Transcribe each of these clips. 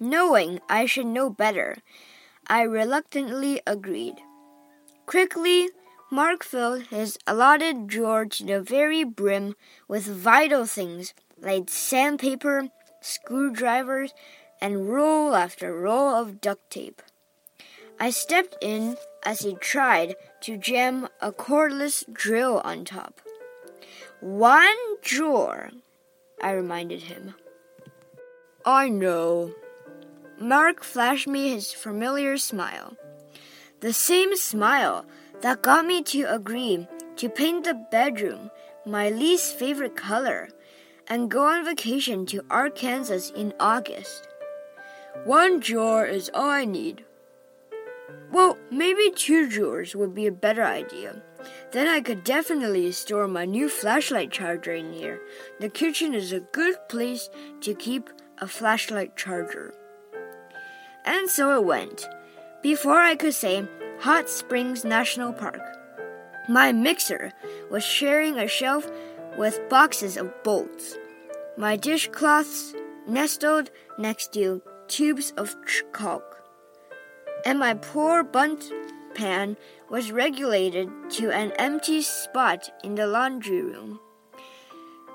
Knowing I should know better, I reluctantly agreed. Quickly, Mark filled his allotted drawer to the very brim with vital things like sandpaper, screwdrivers, and roll after roll of duct tape. I stepped in as he tried to jam a cordless drill on top. One drawer, I reminded him. I know. Mark flashed me his familiar smile. The same smile that got me to agree to paint the bedroom my least favorite color and go on vacation to Arkansas in August. One drawer is all I need. Well, maybe two drawers would be a better idea. Then I could definitely store my new flashlight charger in here. The kitchen is a good place to keep a flashlight charger. And so it went. Before I could say Hot Springs National Park, my mixer was sharing a shelf with boxes of bolts. My dishcloths nestled next to tubes of caulk, and my poor bundt pan was regulated to an empty spot in the laundry room.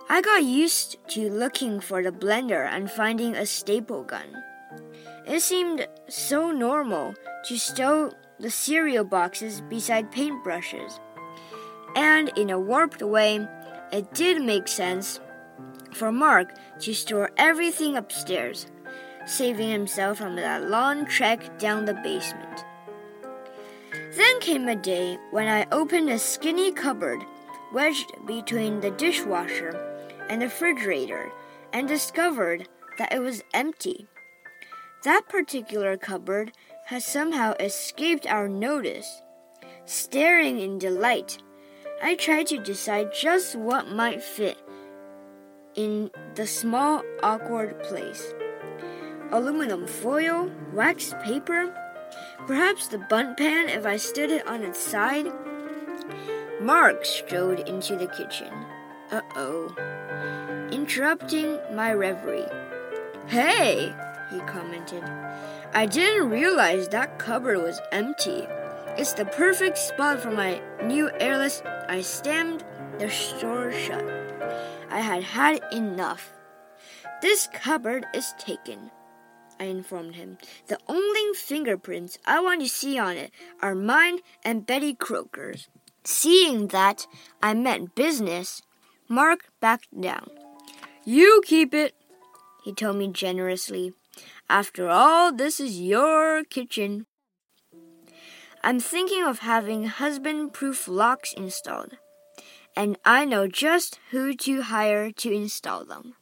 I got used to looking for the blender and finding a staple gun. It seemed so normal to stow the cereal boxes beside paintbrushes. And in a warped way, it did make sense for Mark to store everything upstairs, saving himself from that long trek down the basement. Then came a day when I opened a skinny cupboard wedged between the dishwasher and the refrigerator and discovered that it was empty. That particular cupboard has somehow escaped our notice. Staring in delight, I tried to decide just what might fit in the small, awkward place. Aluminum foil, wax paper, perhaps the bundt pan if I stood it on its side. Mark strode into the kitchen. Uh oh. Interrupting my reverie. Hey, he commented. I didn't realize that cupboard was empty. It's the perfect spot for my new airless. I slammed the door shut. I had had enough. This cupboard is taken, I informed him. The only fingerprints I want to see on it are mine and Betty Crocker's. Seeing that I meant business, Mark backed down. You keep it, he told me generously. After all, this is your kitchen. I'm thinking of having husband proof locks installed, and I know just who to hire to install them.